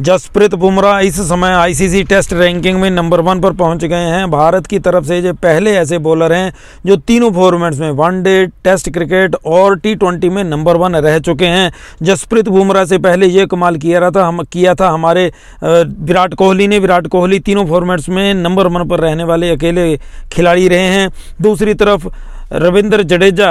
जसप्रीत बुमराह इस समय ICC test ranking में नंबर वन पर पहुँच गए हैं। भारत की तरफ़ से ये पहले ऐसे बॉलर हैं जो तीनों फॉर्मेट्स में वनडे टेस्ट क्रिकेट और टी ट्वेंटी में नंबर वन रह चुके हैं। जसप्रीत बुमराह से पहले ये कमाल किया रहा था, हम, किया था हमारे विराट कोहली ने। विराट कोहली तीनों फॉर्मेट्स में नंबर वन पर रहने वाले अकेले खिलाड़ी रहे हैं। दूसरी तरफ़ रविंद्र जडेजा